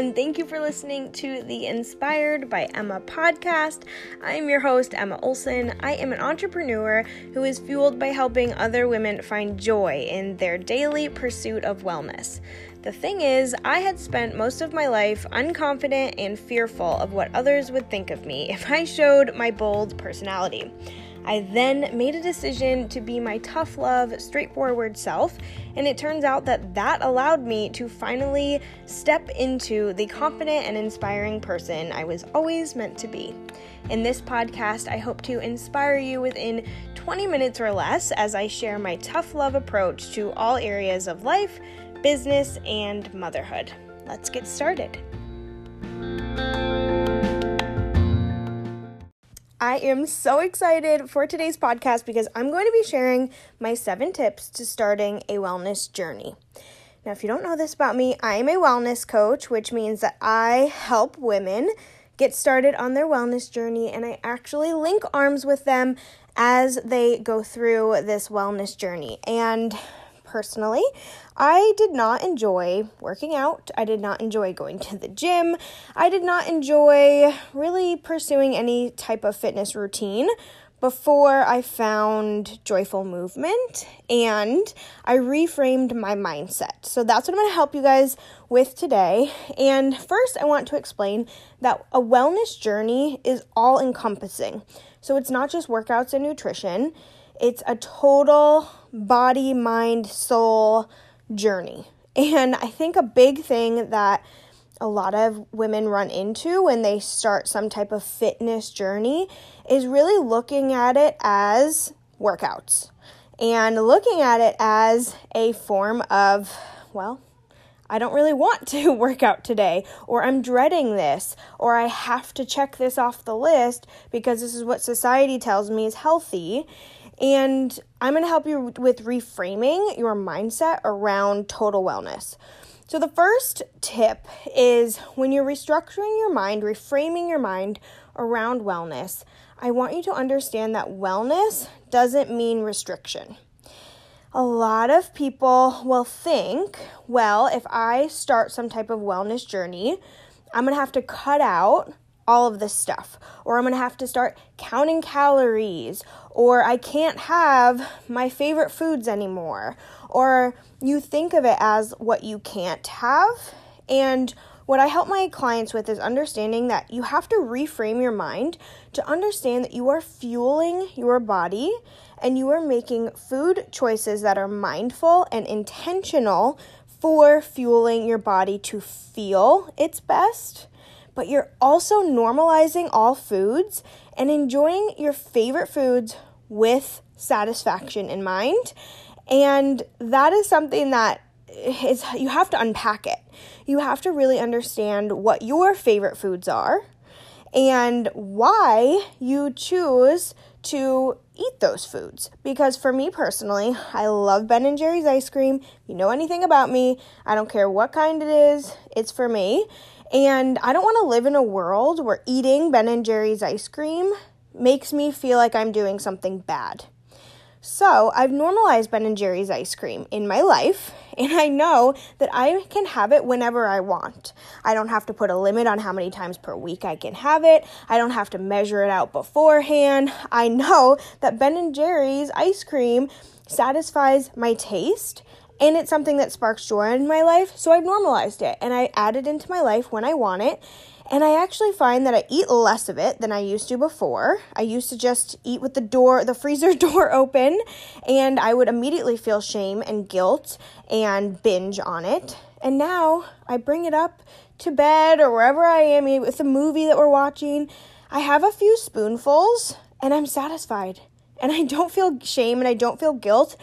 and thank you for listening to the Inspired by Emma podcast. I am your host, Emma Olson. I am an entrepreneur who is fueled by helping other women find joy in their daily pursuit of wellness. The thing is, I had spent most of my life unconfident and fearful of what others would think of me if I showed my bold personality. I then made a decision to be my tough love, straightforward self, and it turns out that that allowed me to finally step into the confident and inspiring person I was always meant to be. In this podcast, I hope to inspire you within 20 minutes or less as I share my tough love approach to all areas of life, business, and motherhood. Let's get started. I am so excited for today's podcast because I'm going to be sharing my seven tips to starting a wellness journey. Now, if you don't know this about me, I am a wellness coach, which means that I help women get started on their wellness journey and I actually link arms with them as they go through this wellness journey. And personally, I did not enjoy working out. I did not enjoy going to the gym. I did not enjoy really pursuing any type of fitness routine before I found joyful movement and I reframed my mindset. So that's what I'm going to help you guys with today. And first, I want to explain that a wellness journey is all encompassing. So it's not just workouts and nutrition, it's a total body, mind, soul journey. And I think a big thing that a lot of women run into when they start some type of fitness journey is really looking at it as workouts and looking at it as a form of, well, I don't really want to work out today, or I'm dreading this, or I have to check this off the list because this is what society tells me is healthy. And I'm going to help you with reframing your mindset around total wellness. So, the first tip is when you're restructuring your mind, reframing your mind around wellness, I want you to understand that wellness doesn't mean restriction. A lot of people will think, well, if I start some type of wellness journey, I'm going to have to cut out all of this stuff, or I'm to have to start counting calories, or I can't have my favorite foods anymore, or you think of it as what you can't have. And what I help my clients with is understanding that you have to reframe your mind to understand that you are fueling your body and you are making food choices that are mindful and intentional for fueling your body to feel its best but you're also normalizing all foods and enjoying your favorite foods with satisfaction in mind. And that is something that is you have to unpack it. You have to really understand what your favorite foods are and why you choose to eat those foods. Because for me personally i love Ben and Jerry's ice cream. If you know anything about me. I don't care what kind it is. It's for me and I don't want to live in a world where eating Ben and Jerry's ice cream makes me feel like I'm doing something bad. So, I've normalized Ben and Jerry's ice cream in my life, and I know that I can have it whenever I want. I don't have to put a limit on how many times per week I can have it. I don't have to measure it out beforehand. I know that Ben and Jerry's ice cream satisfies my taste and it's something that sparks joy in my life, so I've normalized it and I add it into my life when I want it. And I actually find that I eat less of it than I used to before. I used to just eat with the door, the freezer door open, and I would immediately feel shame and guilt and binge on it. And now I bring it up to bed or wherever I am with the movie that we're watching. I have a few spoonfuls and I'm satisfied. And I don't feel shame and I don't feel guilt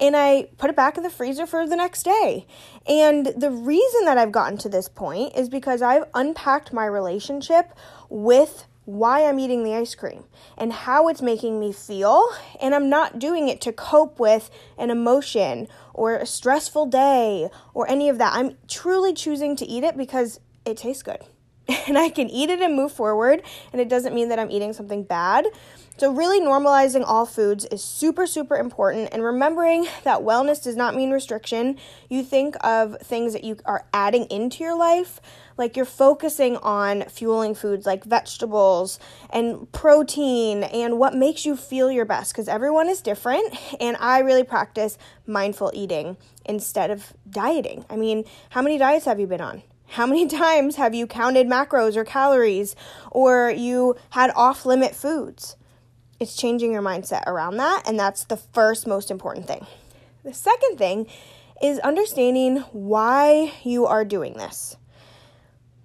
and I put it back in the freezer for the next day. And the reason that I've gotten to this point is because I've unpacked my relationship with why I'm eating the ice cream and how it's making me feel. And I'm not doing it to cope with an emotion or a stressful day or any of that. I'm truly choosing to eat it because it tastes good. And I can eat it and move forward. And it doesn't mean that I'm eating something bad. So, really normalizing all foods is super, super important. And remembering that wellness does not mean restriction. You think of things that you are adding into your life, like you're focusing on fueling foods like vegetables and protein and what makes you feel your best because everyone is different. And I really practice mindful eating instead of dieting. I mean, how many diets have you been on? How many times have you counted macros or calories or you had off limit foods? It's changing your mindset around that, and that's the first most important thing. The second thing is understanding why you are doing this.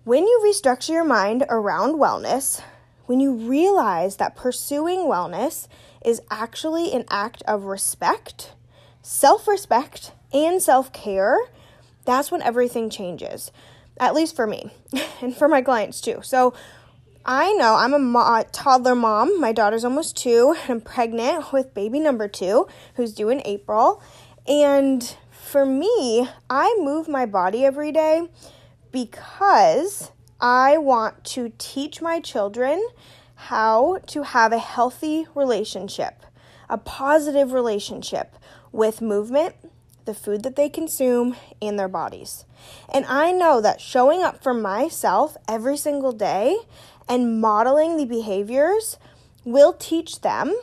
When you restructure your mind around wellness, when you realize that pursuing wellness is actually an act of respect, self respect, and self care, that's when everything changes. At least for me and for my clients too. So, I know I'm a mo- toddler mom. My daughter's almost two. and I'm pregnant with baby number two, who's due in April. And for me, I move my body every day because I want to teach my children how to have a healthy relationship, a positive relationship with movement, the food that they consume, and their bodies. And I know that showing up for myself every single day and modeling the behaviors will teach them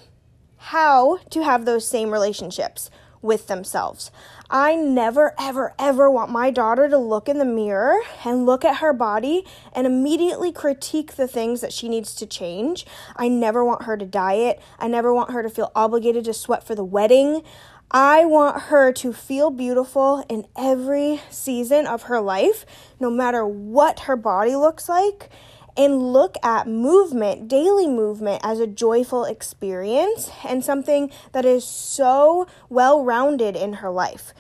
how to have those same relationships with themselves. I never, ever, ever want my daughter to look in the mirror and look at her body and immediately critique the things that she needs to change. I never want her to diet. I never want her to feel obligated to sweat for the wedding. I want her to feel beautiful in every season of her life, no matter what her body looks like and look at movement, daily movement, as a joyful experience and something that is so well rounded in her life.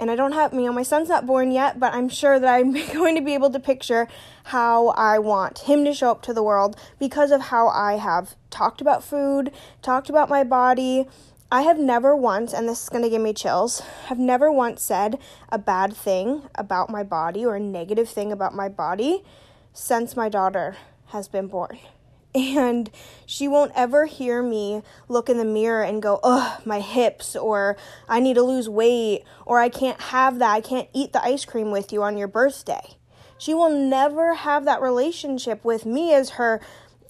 And I don't have, you know, my son's not born yet, but I'm sure that I'm going to be able to picture how I want him to show up to the world because of how I have talked about food, talked about my body. I have never once, and this is going to give me chills, have never once said a bad thing about my body or a negative thing about my body since my daughter has been born. And she won't ever hear me look in the mirror and go, ugh, my hips, or I need to lose weight, or I can't have that. I can't eat the ice cream with you on your birthday. She will never have that relationship with me as her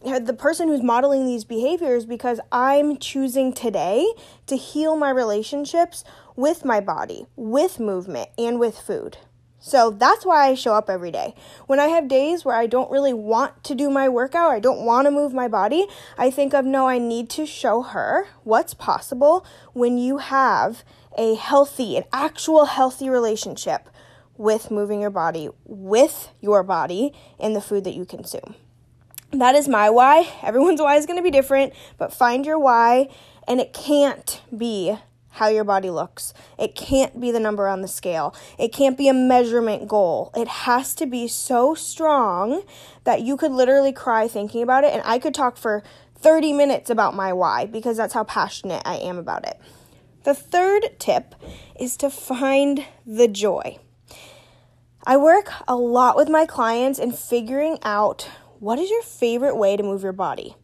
the person who's modeling these behaviors because I'm choosing today to heal my relationships with my body, with movement, and with food. So that's why I show up every day. When I have days where I don't really want to do my workout, I don't want to move my body, I think of no, I need to show her what's possible when you have a healthy, an actual healthy relationship with moving your body, with your body, and the food that you consume. That is my why. Everyone's why is going to be different, but find your why, and it can't be how your body looks. It can't be the number on the scale. It can't be a measurement goal. It has to be so strong that you could literally cry thinking about it. And I could talk for 30 minutes about my why because that's how passionate I am about it. The third tip is to find the joy. I work a lot with my clients in figuring out what is your favorite way to move your body.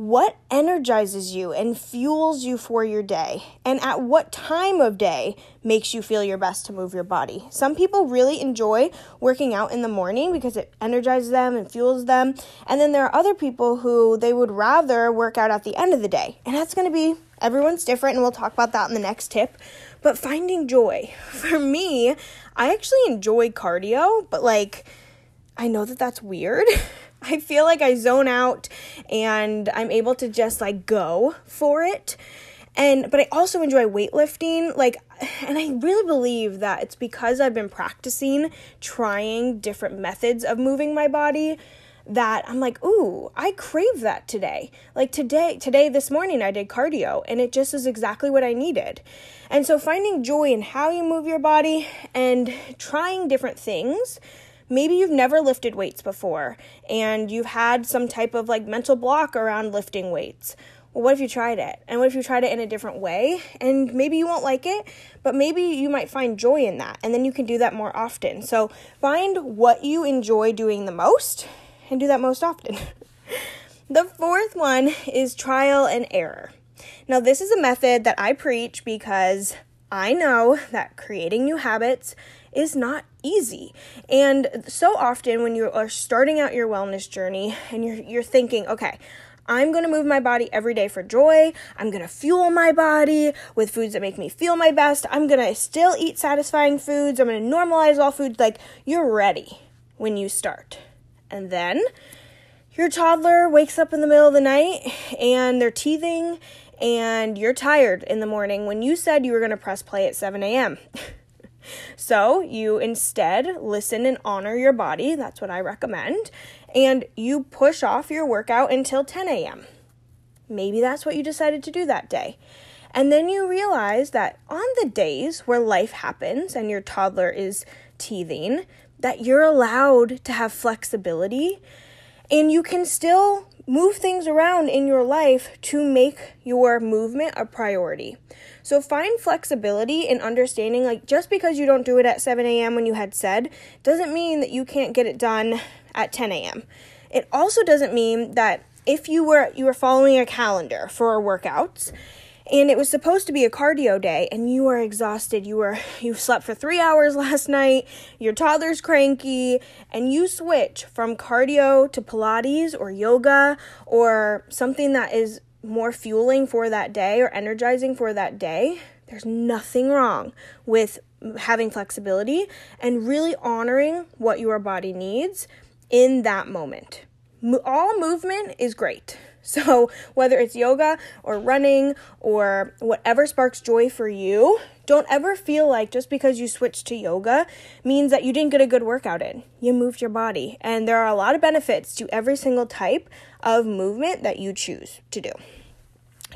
What energizes you and fuels you for your day? And at what time of day makes you feel your best to move your body? Some people really enjoy working out in the morning because it energizes them and fuels them. And then there are other people who they would rather work out at the end of the day. And that's going to be everyone's different, and we'll talk about that in the next tip. But finding joy. For me, I actually enjoy cardio, but like, I know that that's weird. I feel like I zone out and I'm able to just like go for it. And but I also enjoy weightlifting like and I really believe that it's because I've been practicing trying different methods of moving my body that I'm like, "Ooh, I crave that today." Like today, today this morning I did cardio and it just is exactly what I needed. And so finding joy in how you move your body and trying different things maybe you've never lifted weights before and you've had some type of like mental block around lifting weights. Well, what if you tried it? And what if you tried it in a different way? And maybe you won't like it, but maybe you might find joy in that. And then you can do that more often. So find what you enjoy doing the most and do that most often. The fourth one is trial and error. Now, this is a method that I preach because I know that creating new habits is not easy. And so often when you are starting out your wellness journey and you're you're thinking, okay, I'm going to move my body every day for joy. I'm going to fuel my body with foods that make me feel my best. I'm going to still eat satisfying foods. I'm going to normalize all foods. Like, you're ready when you start. And then your toddler wakes up in the middle of the night and they're teething and you're tired in the morning when you said you were going to press play at 7 a.m. so you instead listen and honor your body. That's what I recommend. And you push off your workout until 10 a.m. Maybe that's what you decided to do that day. And then you realize that on the days where life happens and your toddler is teething, that you're allowed to have flexibility and you can still move things around in your life to make your movement a priority. So find flexibility in understanding like just because you don't do it at 7 a.m. when you had said doesn't mean that you can't get it done at 10 a.m. It also doesn't mean that if you were you were following a calendar for workouts and it was supposed to be a cardio day and you are exhausted. You were you slept for 3 hours last night. Your toddler's cranky and you switch from cardio to pilates or yoga or something that is more fueling for that day or energizing for that day. There's nothing wrong with having flexibility and really honoring what your body needs in that moment. All movement is great So, whether it's yoga or running or whatever sparks joy for you, don't ever feel like just because you switched to yoga means that you didn't get a good workout in. You moved your body. And there are a lot of benefits to every single type of movement that you choose to do.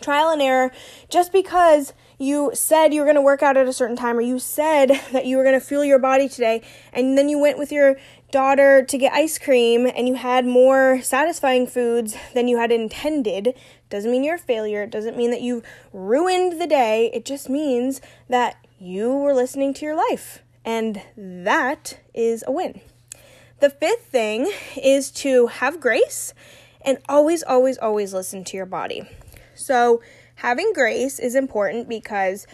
Trial and error, just because you said you were going to work out at a certain time or you said that you were going to fuel your body today and then you went with your daughter to get ice cream and you had more satisfying foods than you had intended doesn't mean you're a failure. It doesn't mean that you ruined the day. It just means that you were listening to your life. And that is a win. The fifth thing is to have grace and always, always, always listen to your body. So, having grace is important because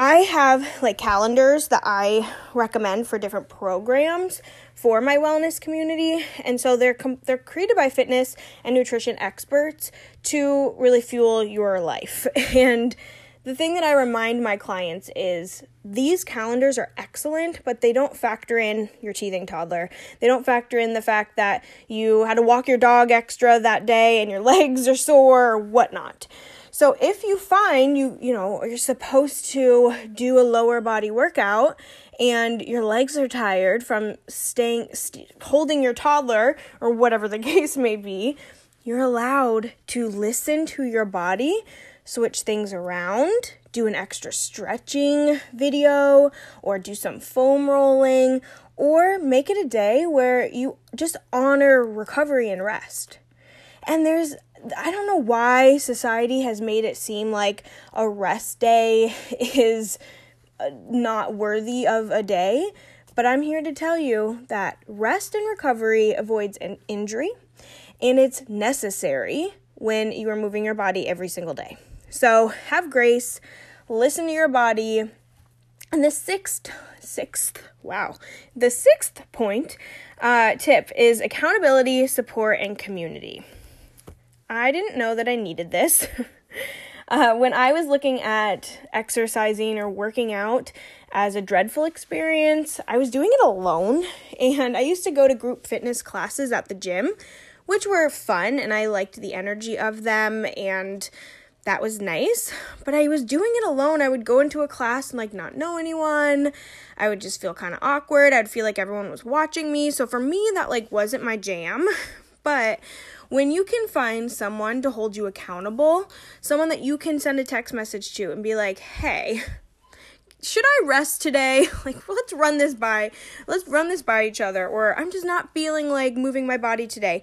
I have like calendars that I recommend for different programs for my wellness community, and so they're com- they're created by fitness and nutrition experts to really fuel your life. And the thing that I remind my clients is these calendars are excellent, but they don't factor in your teething toddler. They don't factor in the fact that you had to walk your dog extra that day and your legs are sore or whatnot. So if you find you, you know, you're supposed to do a lower body workout and your legs are tired from staying st- holding your toddler or whatever the case may be, you're allowed to listen to your body, switch things around, do an extra stretching video or do some foam rolling or make it a day where you just honor recovery and rest. And there's I don't know why society has made it seem like a rest day is uh, not worthy of a day, but I'm here to tell you that rest and recovery avoids an injury and it's necessary when you are moving your body every single day. So have grace, listen to your body. And the sixth, sixth, wow, the sixth point uh, tip is accountability, support, and community. I didn't know that I needed this. uh, when I was looking at exercising or working out as a dreadful experience, I was doing it alone. And I used to go to group fitness classes at the gym, which were fun and I liked the energy of them and that was nice. But I was doing it alone. I would go into a class and like not know anyone. I would just feel kind of awkward. I'd feel like everyone was watching me. So for me, that like wasn't my jam. But when you can find someone to hold you accountable, someone that you can send a text message to and be like, hey, should I rest today? Like, let's run this by, let's run this by each other, or I'm just not feeling like moving my body today.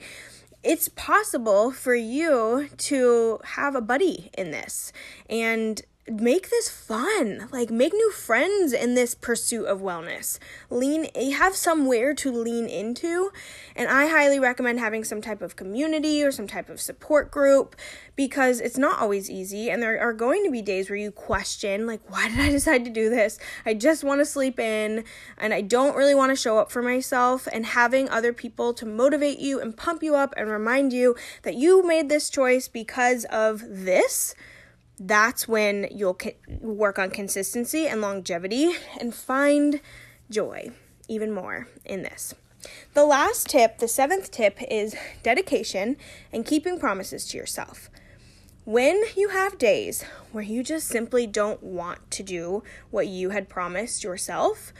It's possible for you to have a buddy in this and make this fun. Like make new friends in this pursuit of wellness. Lean have somewhere to lean into, and I highly recommend having some type of community or some type of support group because it's not always easy and there are going to be days where you question like why did I decide to do this? I just want to sleep in and I don't really want to show up for myself and having other people to motivate you and pump you up and remind you that you made this choice because of this that's when you'll work on consistency and longevity and find joy even more in this. The last tip, the seventh tip, is dedication and keeping promises to yourself. When you have days where you just simply don't want to do what you had promised yourself,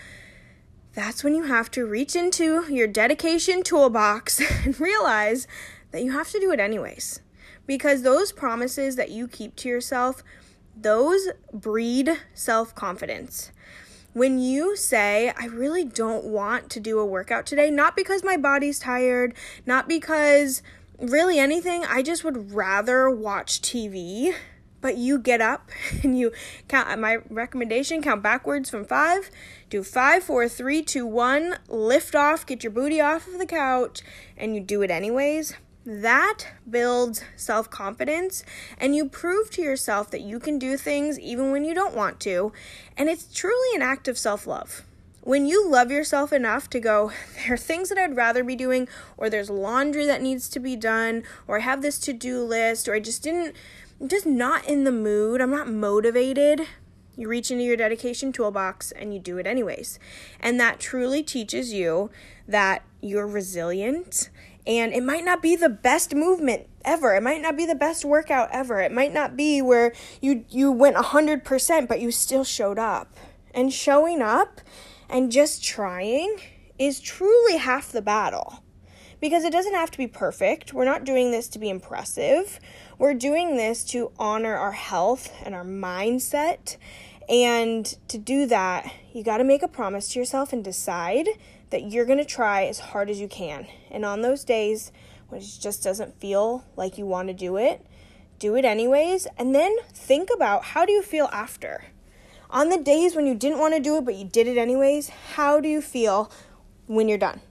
that's when you have to reach into your dedication toolbox and realize that you have to do it anyways because those promises that you keep to yourself, those breed self confidence. When you say, I really don't want to do a workout today, not because my body's tired, not because really anything, I just would rather watch TV. But you get up and you count. My recommendation: count backwards from five. Do five, four, three, two, one. Lift off. Get your booty off of the couch, and you do it anyways that builds self confidence, and you prove to yourself that you can do things even when you don't want to. And it's truly an act of self love. When you love yourself enough to go, there are things that I'd rather be doing, or there's laundry that needs to be done, or I have this to do list, or I just didn't, I'm just not in the mood, I'm not motivated. You reach into your dedication toolbox and you do it anyways. And that truly teaches you that you're resilient and it might not be the best movement ever. It might not be the best workout ever. It might not be where you you went 100% but you still showed up. And showing up and just trying is truly half the battle. Because it doesn't have to be perfect. We're not doing this to be impressive. We're doing this to honor our health and our mindset. And to do that, you got to make a promise to yourself and decide that you're going to try as hard as you can. And on those days when it just doesn't feel like you want to do it, do it anyways. And then think about how do you feel after? On the days when you didn't want to do it but you did it anyways, how do you feel when you're done?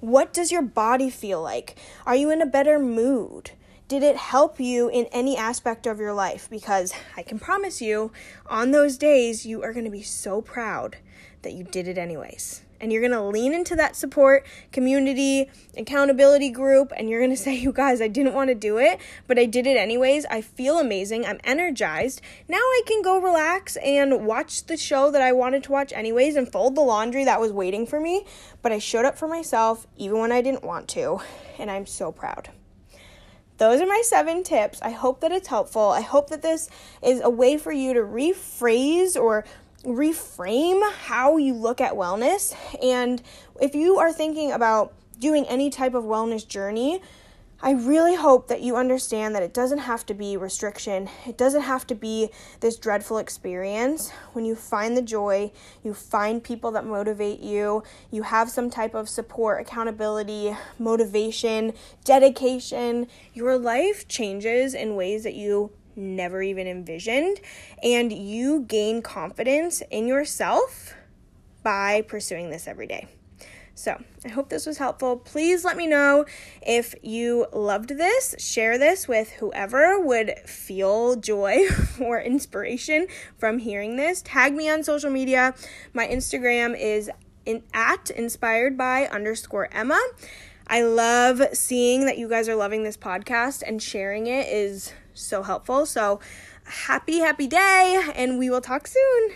What does your body feel like? Are you in a better mood? Did it help you in any aspect of your life? Because I can promise you, on those days, you are going to be so proud that you did it anyways and you're going to lean into that support community accountability group and you're going to say you guys I didn't want to do it but I did it anyways I feel amazing I'm energized now I can go relax and watch the show that I wanted to watch anyways and fold the laundry that was waiting for me but I showed up for myself even when I didn't want to and I'm so proud those are my seven tips. I hope that it's helpful. I hope that this is a way for you to rephrase or reframe how you look at wellness. And if you are thinking about doing any type of wellness journey, I really hope that you understand that it doesn't have to be restriction. It doesn't have to be this dreadful experience. When you find the joy, you find people that motivate you, you have some type of support, accountability, motivation, dedication, your life changes in ways that you never even envisioned. And you gain confidence in yourself by pursuing this every day. So, I hope this was helpful. Please let me know if you loved this. Share this with whoever would feel joy or inspiration from hearing this. Tag me on social media. My Instagram is in, at inspired by underscore Emma. I love seeing that you guys are loving this podcast and sharing it is so helpful. So, happy, happy day, and we will talk soon.